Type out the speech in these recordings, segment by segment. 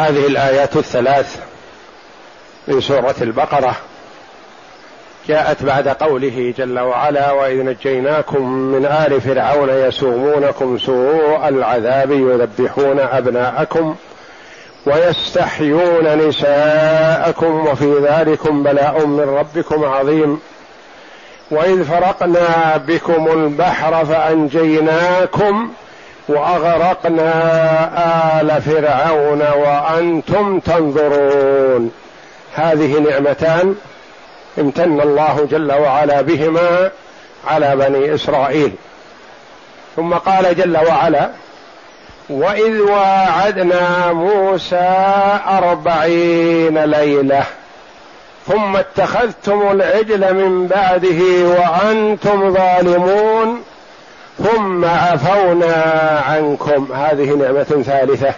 هذه الآيات الثلاث من سورة البقرة. جاءت بعد قوله جل وعلا واذ نجيناكم من ال فرعون يسومونكم سوء العذاب يذبحون ابناءكم ويستحيون نساءكم وفي ذلكم بلاء من ربكم عظيم. واذ فرقنا بكم البحر فانجيناكم وأغرقنا آل فرعون وأنتم تنظرون. هذه نعمتان امتن الله جل وعلا بهما على بني إسرائيل. ثم قال جل وعلا وإذ واعدنا موسى أربعين ليلة ثم اتخذتم العجل من بعده وأنتم ظالمون ثم عفونا عنكم. هذه نعمة ثالثة.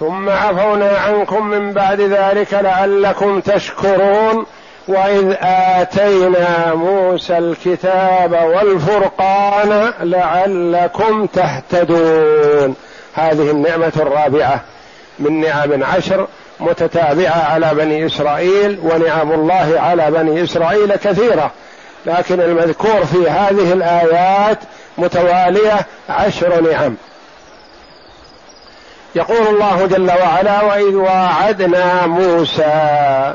ثم عفونا عنكم من بعد ذلك لعلكم تشكرون. وإذ آتينا موسى الكتاب والفرقان لعلكم تهتدون. هذه النعمة الرابعة من نعم عشر متتابعة على بني إسرائيل ونعم الله على بني إسرائيل كثيرة. لكن المذكور في هذه الآيات متوالية عشر نعم. يقول الله جل وعلا وإذ واعدنا موسى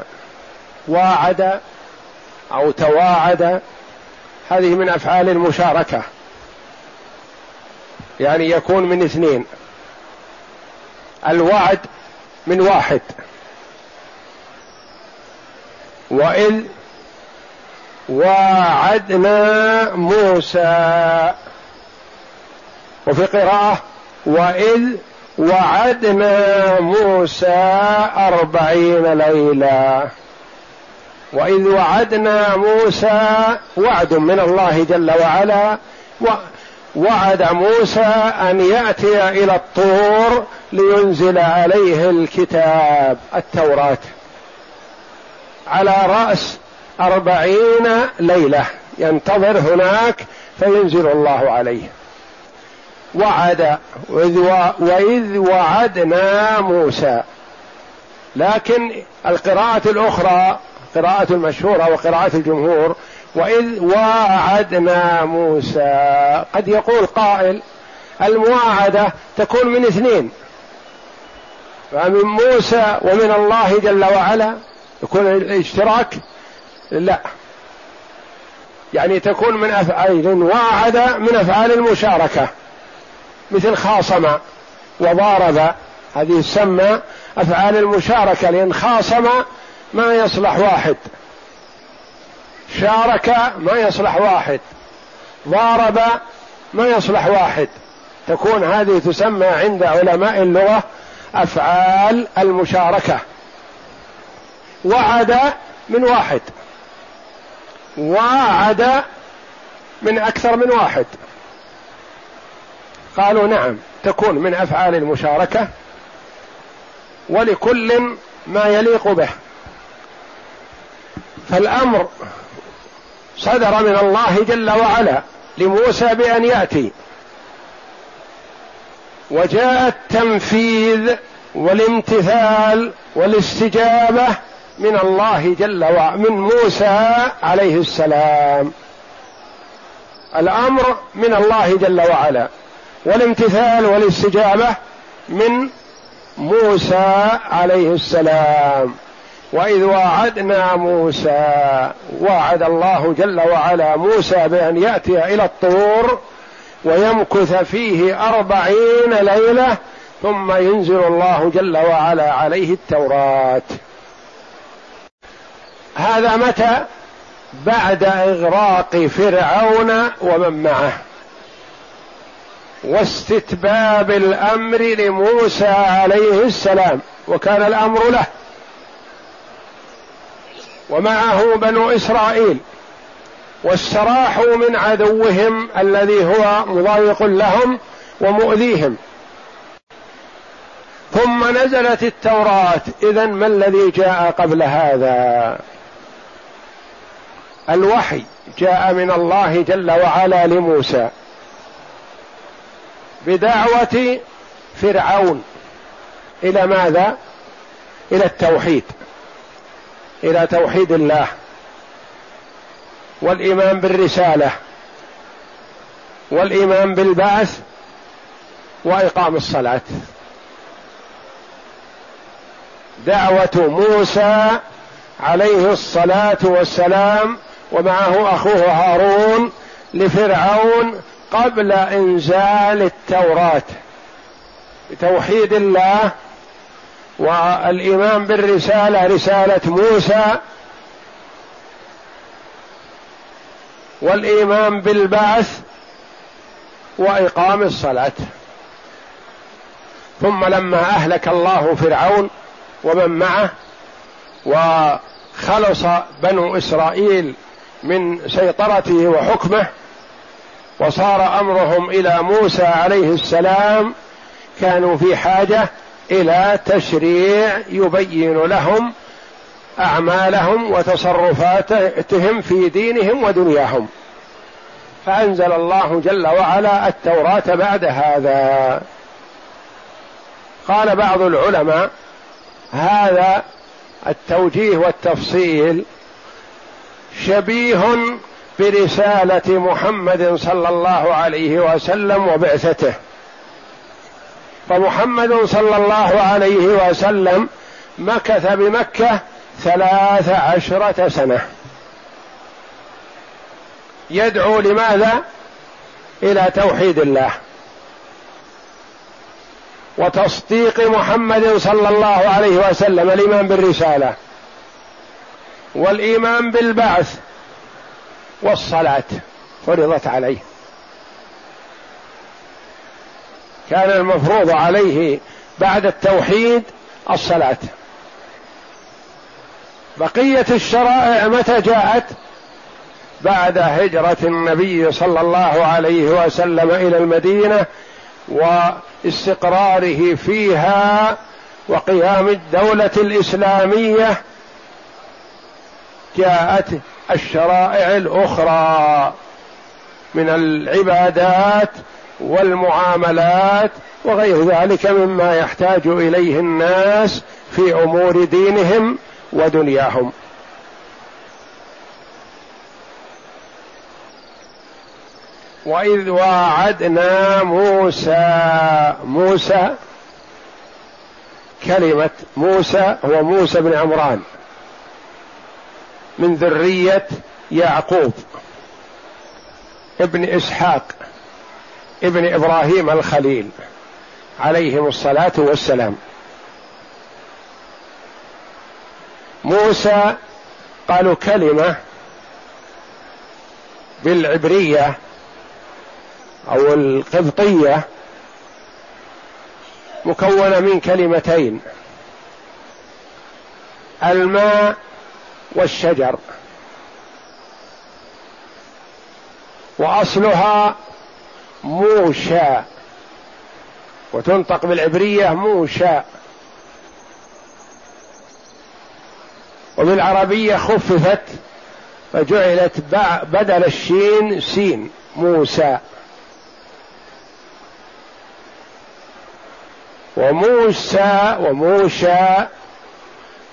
واعد أو تواعد. هذه من أفعال المشاركة. يعني يكون من اثنين. الوعد من واحد. وإذ واعدنا موسى وفي قراءة وإذ وعدنا موسى أربعين ليلة. وإذ وعدنا موسى وعد من الله جل وعلا وعد موسى أن يأتي إلى الطور لينزل عليه الكتاب التوراة. على رأس أربعين ليلة. ينتظر هناك فينزل الله عليه. وعد وإذ وعدنا موسى. لكن القراءة الأخرى قراءة المشهورة وقراءة الجمهور وإذ واعدنا موسى. قد يقول قائل المواعدة تكون من اثنين. فمن موسى ومن الله جل وعلا يكون الاشتراك؟ لا. يعني تكون من أفعال واعد من أفعال المشاركة. مثل خاصم وضارب هذه تسمى أفعال المشاركة لأن خاصم ما يصلح واحد. شارك ما يصلح واحد. ضارب ما يصلح واحد. تكون هذه تسمى عند علماء اللغة أفعال المشاركة. وعد من واحد. وعد من أكثر من واحد. قالوا نعم تكون من أفعال المشاركة ولكل ما يليق به. فالأمر صدر من الله جل وعلا لموسى بأن يأتي. وجاء التنفيذ والامتثال والاستجابة من الله جل وعلا من موسى عليه السلام. الأمر من الله جل وعلا. والامتثال والاستجابة من موسى عليه السلام. وإذ واعدنا موسى واعد الله جل وعلا موسى بأن يأتي إلى الطور ويمكث فيه أربعين ليلة ثم ينزل الله جل وعلا عليه التوراة. هذا متى؟ بعد إغراق فرعون ومن معه. واستتباب الأمر لموسى عليه السلام وكان الأمر له. ومعه بنو إسرائيل واستراحوا من عدوهم الذي هو مضايق لهم ومؤذيهم. ثم نزلت التوراة. اذا ما الذي جاء قبل هذا؟ الوحي جاء من الله جل وعلا لموسى. بدعوة فرعون. إلى ماذا؟ إلى التوحيد. إلى توحيد الله. والإيمان بالرسالة. والإيمان بالبعث. وإقام الصلاة. دعوة موسى عليه الصلاة والسلام ومعه أخوه هارون لفرعون قبل إنزال التوراة. توحيد الله والإيمان بالرسالة رسالة موسى والإيمان بالبعث وإقام الصلاة. ثم لما أهلك الله فرعون ومن معه وخلص بنو إسرائيل من سيطرته وحكمه وصار أمرهم إلى موسى عليه السلام كانوا في حاجة إلى تشريع يبين لهم أعمالهم وتصرفاتهم في دينهم ودنياهم. فأنزل الله جل وعلا التوراة بعد هذا. قال بعض العلماء هذا التوجيه والتفصيل شبيه برسالة محمد صلى الله عليه وسلم وبعثته. فمحمد صلى الله عليه وسلم مكث بمكة ثلاث عشرة سنة. يدعو لماذا؟ إلى توحيد الله. وتصديق محمد صلى الله عليه وسلم الإيمان بالرسالة والإيمان بالبعث والصلاة فرضت عليه. كان المفروض عليه بعد التوحيد الصلاة. بقية الشرائع متى جاءت؟ بعد هجرة النبي صلى الله عليه وسلم إلى المدينة واستقراره فيها وقيام الدولة الإسلامية جاءت الشرائع الأخرى من العبادات والمعاملات وغير ذلك مما يحتاج إليه الناس في أمور دينهم ودنياهم. وإذ واعدنا موسى موسى كلمة موسى هو موسى بن عمران. من ذرية يعقوب. ابن إسحاق ابن إبراهيم الخليل عليهم الصلاة والسلام. موسى قالوا كلمة بالعبرية أو القبطية مكونة من كلمتين الماء والشجر. وأصلها موشى. وتنطق بالعبرية موشى. وبالعربية خففت فجعلت بدل الشين سين موسى. وموسى وموشى.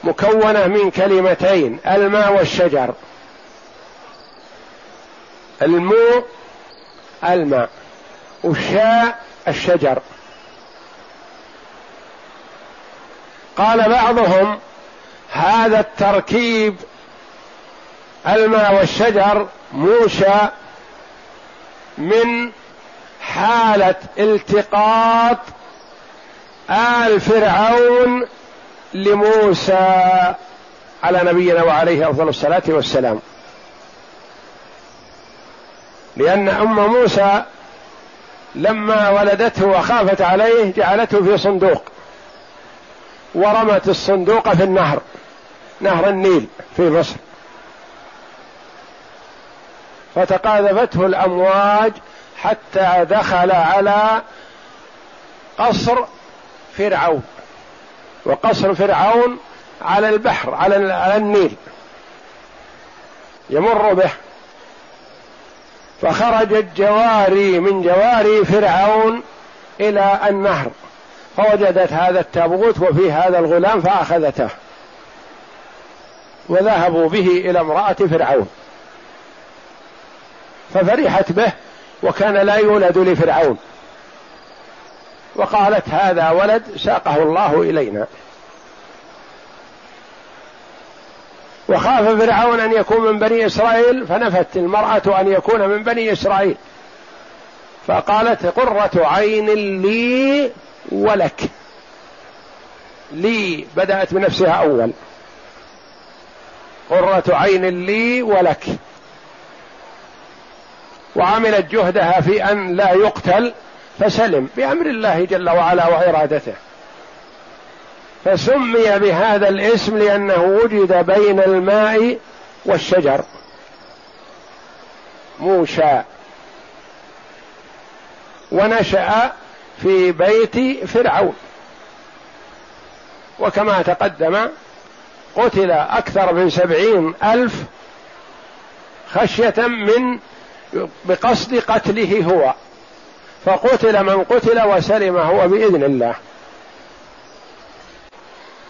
مكونة من كلمتين الماء والشجر. المو الماء. والشاء الشجر. قال بعضهم هذا التركيب الماء والشجر موشى من حالة التقاط آل فرعون لموسى على نبينا وعليه أفضل الصلاة والسلام. لأن أم موسى لما ولدته وخافت عليه جعلته في صندوق ورمت الصندوق في النهر نهر النيل في مصر. فتقاذفته الأمواج حتى دخل على قصر فرعون. وقصر فرعون على البحر على النيل. يمر به. فخرجت جواري من جواري فرعون إلى النهر. فوجدت هذا التابوت وفيه هذا الغلام فأخذته. وذهبوا به إلى امرأة فرعون. ففرحت به وكان لا يولد لفرعون. وقالت هذا ولد ساقه الله إلينا. وخاف فرعون أن يكون من بني إسرائيل فنفت المرأة أن يكون من بني إسرائيل. فقالت قرة عين لي ولك. لي بدأت بنفسها أول. قرة عين لي ولك. وعملت جهدها في أن لا يقتل فسلم بأمر الله جل وعلا وإرادته. فسمي بهذا الاسم لأنه وجد بين الماء والشجر. موشى. ونشأ في بيت فرعون. وكما تقدم قتل أكثر من سبعين ألف خشية من بقصد قتله هو. فقتل من قتل وسلم هو باذن الله.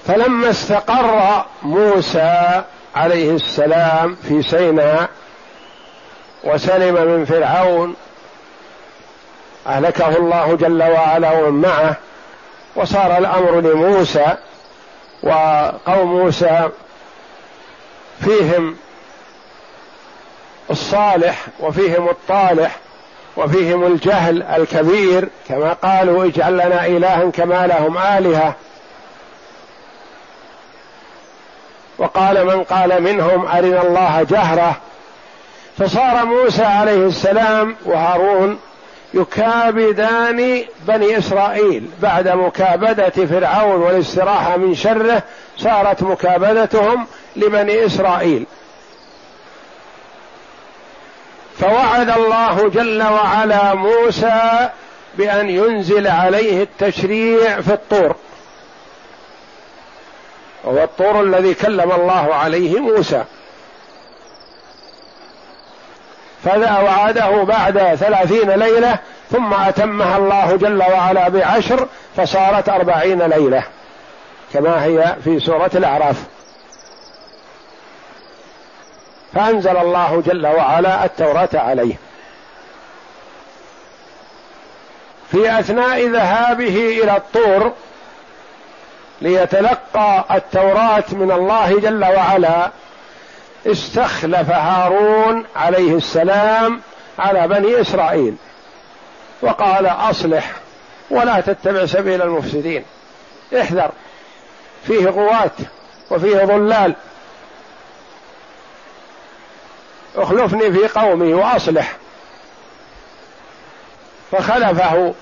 فلما استقر موسى عليه السلام في سيناء وسلم من فرعون أهلكه الله جل وعلا ومن معه وصار الأمر لموسى وقوم موسى فيهم الصالح وفيهم الطالح وفيهم الجهل الكبير كما قالوا اجعل لنا إلها كما لهم آلهة. وقال من قال منهم أرنا الله جهرة. فصار موسى عليه السلام وهارون يكابدان بني إسرائيل. بعد مكابدة فرعون والاستراحة من شره صارت مكابدتهم لبني إسرائيل. فوعد الله جل وعلا موسى بأن ينزل عليه التشريع في الطور. وهو الطور الذي كلم الله عليه موسى. فذا وعده بعد ثلاثين ليلة ثم أتمها الله جل وعلا بعشر فصارت أربعين ليلة. كما هي في سورة الأعراف. فأنزل الله جل وعلا التوراة عليه. في أثناء ذهابه إلى الطور ليتلقى التوراة من الله جل وعلا استخلف هارون عليه السلام على بني إسرائيل وقال أصلح ولا تتبع سبيل المفسدين احذر فيه غواة وفيه ضلال أخلفني في قومي وأصلح. فخلفه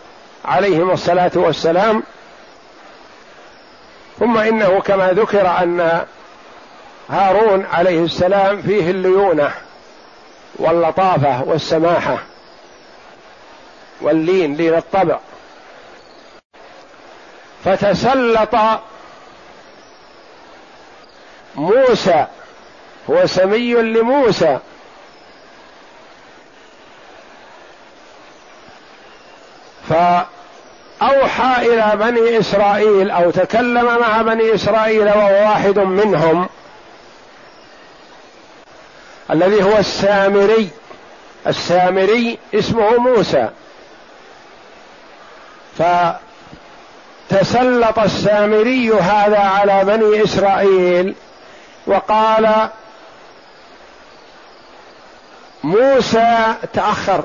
عليهم الصلاة والسلام. ثم إنه كما ذكر أن هارون عليه السلام فيه الليونة واللطافة والسماحة واللين لين الطبع. فتسلط موسى هو سمي لموسى. فأوحى إلى بني إسرائيل أو تكلم مع بني إسرائيل وهو واحد منهم الذي هو السامري. السامري اسمه موسى. فتسلط السامري هذا على بني إسرائيل وقال موسى تأخر.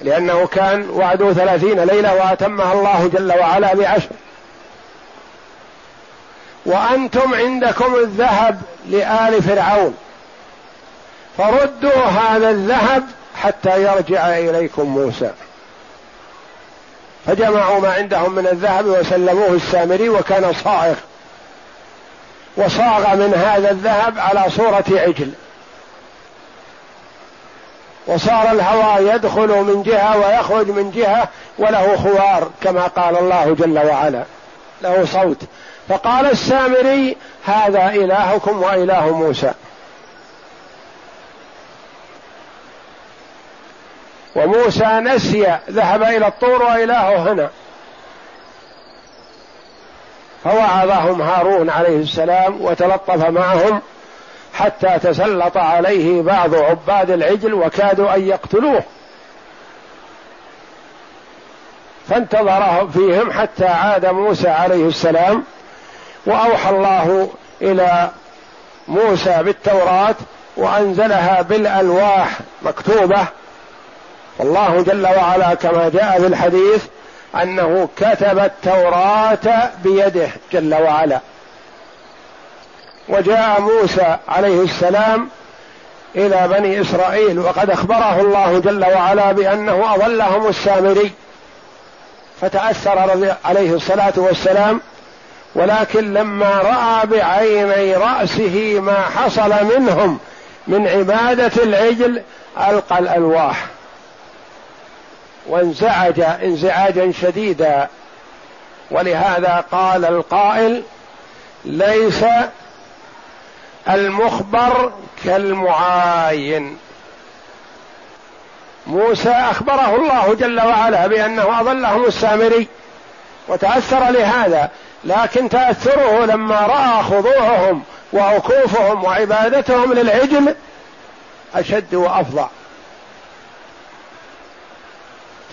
لأنه كان وعده ثلاثين ليلة وأتمها الله جل وعلا بعشر. وأنتم عندكم الذهب لآل فرعون. فردوا هذا الذهب حتى يرجع إليكم موسى. فجمعوا ما عندهم من الذهب وسلموه السامري وكان صائغ وصاغ من هذا الذهب على صورة عجل. وصار الهواء يدخل من جهة ويخرج من جهة وله خوار كما قال الله جل وعلا. له صوت. فقال السامري هذا إلهكم وإله موسى. وموسى نسي ذهب إلى الطور وإلهه هنا. فوعظهم هارون عليه السلام وتلطف معهم. حتى تسلط عليه بعض عباد العجل وكادوا أن يقتلوه. فانتظره فيهم حتى عاد موسى عليه السلام وأوحى الله إلى موسى بالتوراة وأنزلها بالألواح مكتوبة. والله جل وعلا كما جاء في الحديث أنه كتب التوراة بيده جل وعلا. وجاء موسى عليه السلام إلى بني إسرائيل وقد أخبره الله جل وعلا بأنه أضلهم السامري فتأثر عليه الصلاة والسلام ولكن لما رأى بعيني رأسه ما حصل منهم من عبادة العجل ألقى الألواح وانزعج انزعاجا شديدا ولهذا قال القائل ليس المخبر كالمعاين. موسى أخبره الله جل وعلا بأنه أضلهم السامري وتأثر لهذا لكن تأثره لما رأى خضوعهم وعكوفهم وعبادتهم للعجل أشد وافظع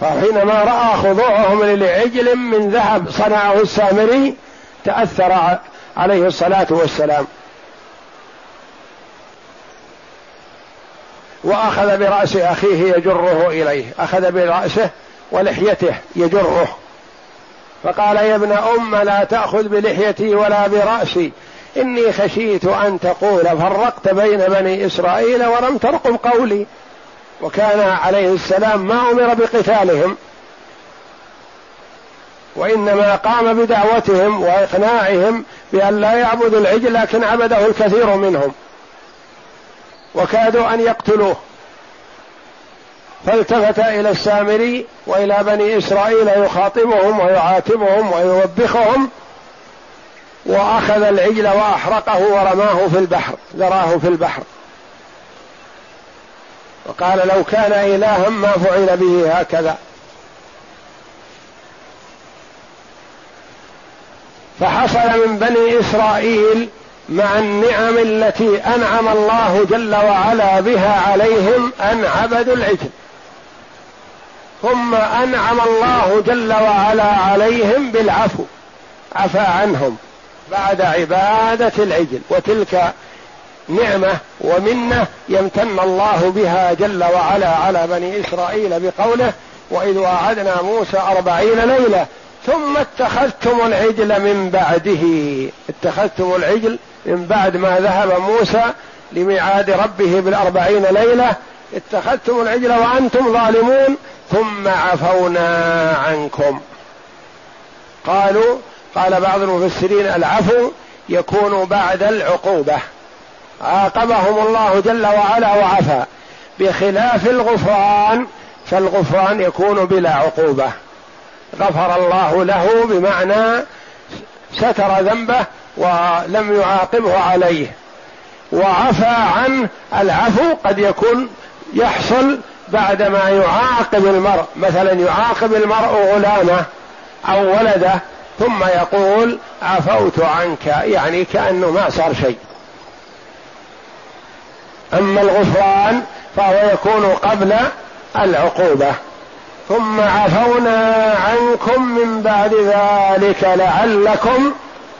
فحينما رأى خضوعهم للعجل من ذهب صنعه السامري تأثر عليه الصلاة والسلام. وأخذ برأس أخيه يجره إليه. أخذ برأسه ولحيته يجره. فقال يا ابن أم لا تأخذ بلحيتي ولا برأسي. إني خشيت أن تقول فرقت بين بني إسرائيل ولم ترقب قولي. وكان عليه السلام ما أمر بقتالهم. وإنما قام بدعوتهم وإقناعهم بأن لا يعبدوا العجل لكن عبده الكثير منهم. وكادوا أن يقتلوه. فالتفت إلى السامري وإلى بني إسرائيل يخاطبهم ويعاتبهم ويوبخهم وأخذ العجل وأحرقه ورماه في البحر ذراه في البحر. وقال لو كان إلها ما فعل به هكذا. فحصل من بني إسرائيل مع النعم التي أنعم الله جل وعلا بها عليهم أن عبدوا العجل. ثم أنعم الله جل وعلا عليهم بالعفو. عفى عنهم بعد عبادة العجل. وتلك نعمة ومنة يمتن الله بها جل وعلا على بني إسرائيل بقوله وإذ واعدنا موسى أربعين ليلة ثم اتخذتم العجل من بعده. اتخذتم العجل من بعد ما ذهب موسى لميعاد ربه بالأربعين ليلة اتخذتم العجل وأنتم ظالمون ثم عفونا عنكم. قالوا قال بعض المفسرين العفو يكون بعد العقوبة. عاقبهم الله جل وعلا وعفى بخلاف الغفران فالغفران يكون بلا عقوبة. غفر الله له بمعنى ستر ذنبه ولم يعاقبه عليه. وعفى عنه العفو قد يكون يحصل بعدما يعاقب المرء. مثلا يعاقب المرء غلامه أو ولده ثم يقول عفوت عنك يعني كأنه ما صار شيء. أما الغفران فهو يكون قبل العقوبة. ثم عفونا عنكم من بعد ذلك لعلكم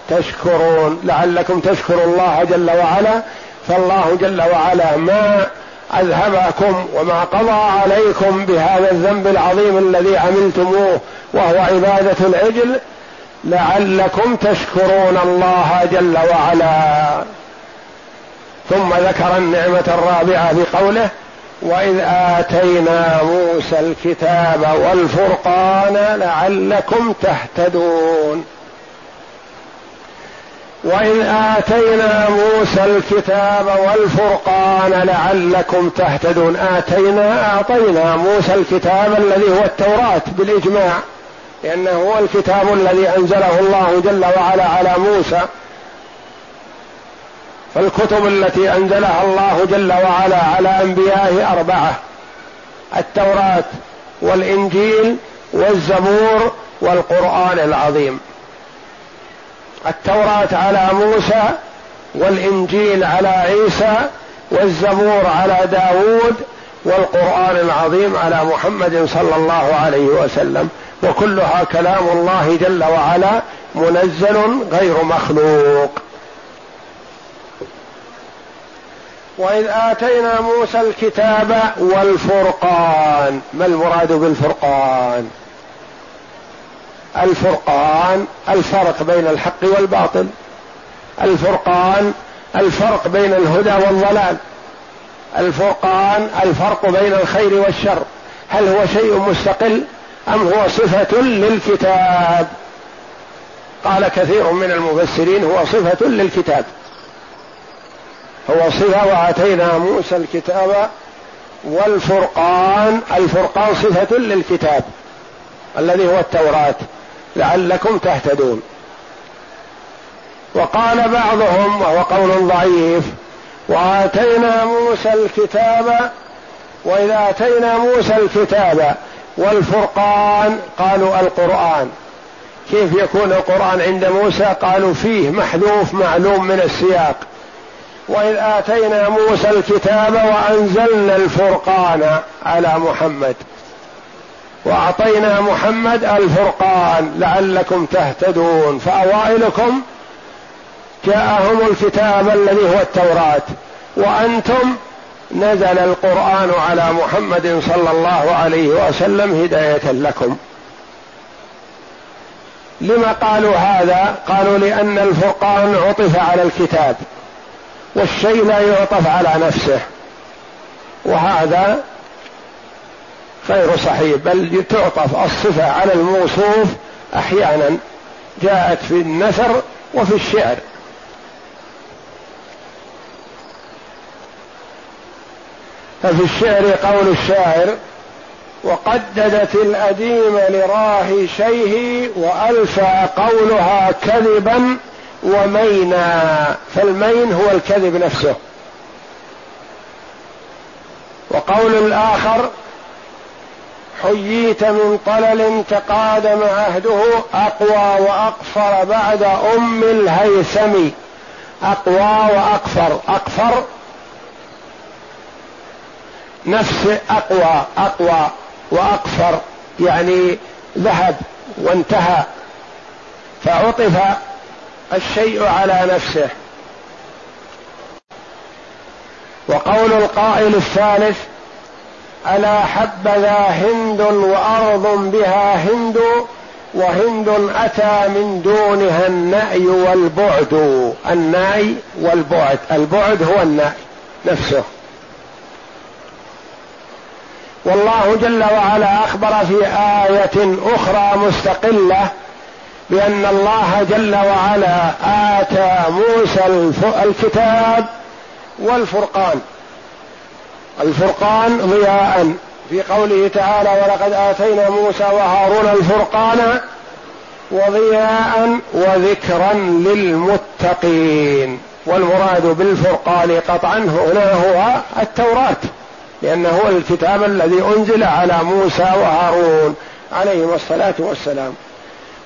تشكرون لعلكم تشكروا الله جل وعلا. فالله جل وعلا ما أذهبكم وما قضى عليكم بهذا الذنب العظيم الذي عملتموه وهو عبادة العجل. لعلكم تشكرون الله جل وعلا. ثم ذكر النعمة الرابعة بقوله وإذ آتينا موسى الكتاب والفرقان لعلكم تهتدون. واذ آتينا موسى الكتاب والفرقان لعلكم تهتدون. آتينا أعطينا موسى الكتاب الذي هو التوراة بالإجماع لأنه هو الكتاب الذي أنزله الله جل وعلا على موسى. فالكتب التي أنزلها الله جل وعلا على أنبيائه أربعة التوراة والإنجيل والزبور والقرآن العظيم. التوراة على موسى والإنجيل على عيسى والزبور على داود والقرآن العظيم على محمد صلى الله عليه وسلم وكلها كلام الله جل وعلا منزل غير مخلوق. وإذ آتينا موسى الكتاب والفرقان ما المراد بالفرقان؟ الفرقان الفرق بين الحق والباطل. الفرقان الفرق بين الهدى والضلال. الفرقان الفرق بين الخير والشر. هل هو شيء مستقل أم هو صفة للكتاب؟ قال كثير من المفسرين هو صفة للكتاب. هو صفة وآتينا موسى الكتاب والفرقان. الفرقان صفة للكتاب الذي هو التوراة. لعلكم تهتدون. وقال بعضهم وهو قول ضعيف وآتينا موسى الكتاب وإذا آتينا موسى الكتاب والفرقان قالوا القرآن. كيف يكون القرآن عند موسى؟ قالوا فيه محذوف معلوم من السياق. وإذ آتينا موسى الكتاب وأنزلنا الفرقان على محمد. وأعطينا محمد الفرقان لعلكم تهتدون فأوائلكم جاءهم الكتاب الذي هو التوراة وأنتم نزل القرآن على محمد صلى الله عليه وسلم هداية لكم. لما قالوا هذا؟ قالوا لأن الفرقان عطف على الكتاب والشيء لا يعطف على نفسه وهذا غير صحيح بل تعطف الصفة على الموصوف أحيانا جاءت في النثر وفي الشعر. ففي الشعر قول الشاعر وقددت الأديم لراه شيه وألفى قولها كذبا ومينا فالمين هو الكذب نفسه. وقول الآخر حييت من طلل تقادم عهده أقوى وأقفر بعد أم الهيثم. أقوى وأقفر أقفر نفس أقوى. أقوى وأقفر يعني ذهب وانتهى. فعطف الشيء على نفسه. وقول القائل الثالث ألا حبذا هند وأرض بها هند وهند أتى من دونها النأي والبعد النأي والبعد البعد هو النأي نفسه. والله جل وعلا أخبر في آية أخرى مستقلة بأن الله جل وعلا آتى موسى الكتاب والفرقان. الفرقان ضياء. في قوله تعالى ولقد آتينا موسى وهارون الفرقان وضياء وذكرا للمتقين. والمراد بالفرقان قطعا هنا هو التوراة لأنه هو الكتاب الذي أنزل على موسى وهارون عليهما الصلاة والسلام.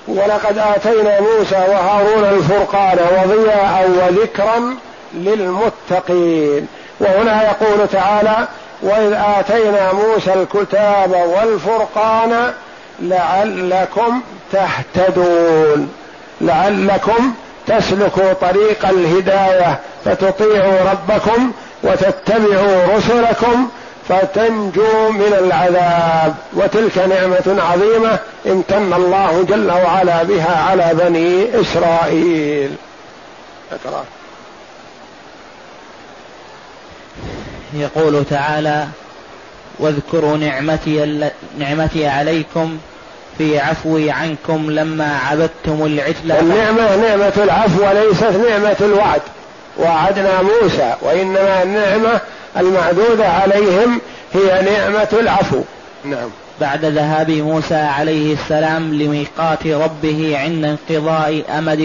ولقد آتينا موسى وهارون الفرقان وضياء وذكرا للمتقين. وهنا يقول تعالى وإذ آتينا موسى الكتاب والفرقان لعلكم تهتدون لعلكم تسلكوا طريق الهداية فتطيعوا ربكم وتتبعوا رسلكم فتنجوا من العذاب. وتلك نعمة عظيمة امتن الله جل وعلا بها على بني إسرائيل. اقرأ يقول تعالى واذكروا نعمتي نعمتي عليكم في عفوي عنكم لما عبدتم العجل النعمة نعمة العفو وليست نعمة الوعد. وعدنا موسى وإنما النعمة المعدودة عليهم هي نعمة العفو. نعم. بعد ذهاب موسى عليه السلام لميقات ربه عند انقضاء أمد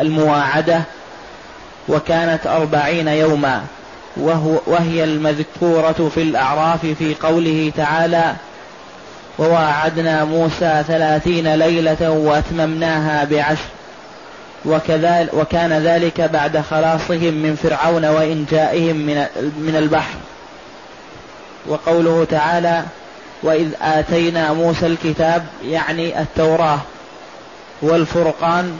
المواعدة وكانت أربعين يوما. وهو وهي المذكورة في الأعراف في قوله تعالى وواعدنا موسى ثلاثين ليلة وأتممناها بعشر. وكذلك وكان ذلك بعد خلاصهم من فرعون وإنجائهم من من البحر. وقوله تعالى وإذ آتينا موسى الكتاب يعني التوراة والفرقان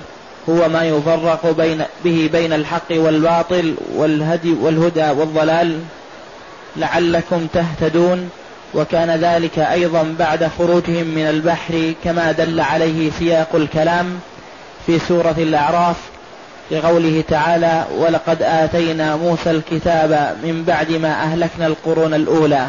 هو ما يفرق بين به بين الحق والباطل والهدي والهدى والضلال لعلكم تهتدون وكان ذلك أيضا بعد خروجهم من البحر كما دل عليه سياق الكلام في سورة الأعراف لقوله تعالى ولقد آتينا موسى الكتاب من بعد ما أهلكنا القرون الأولى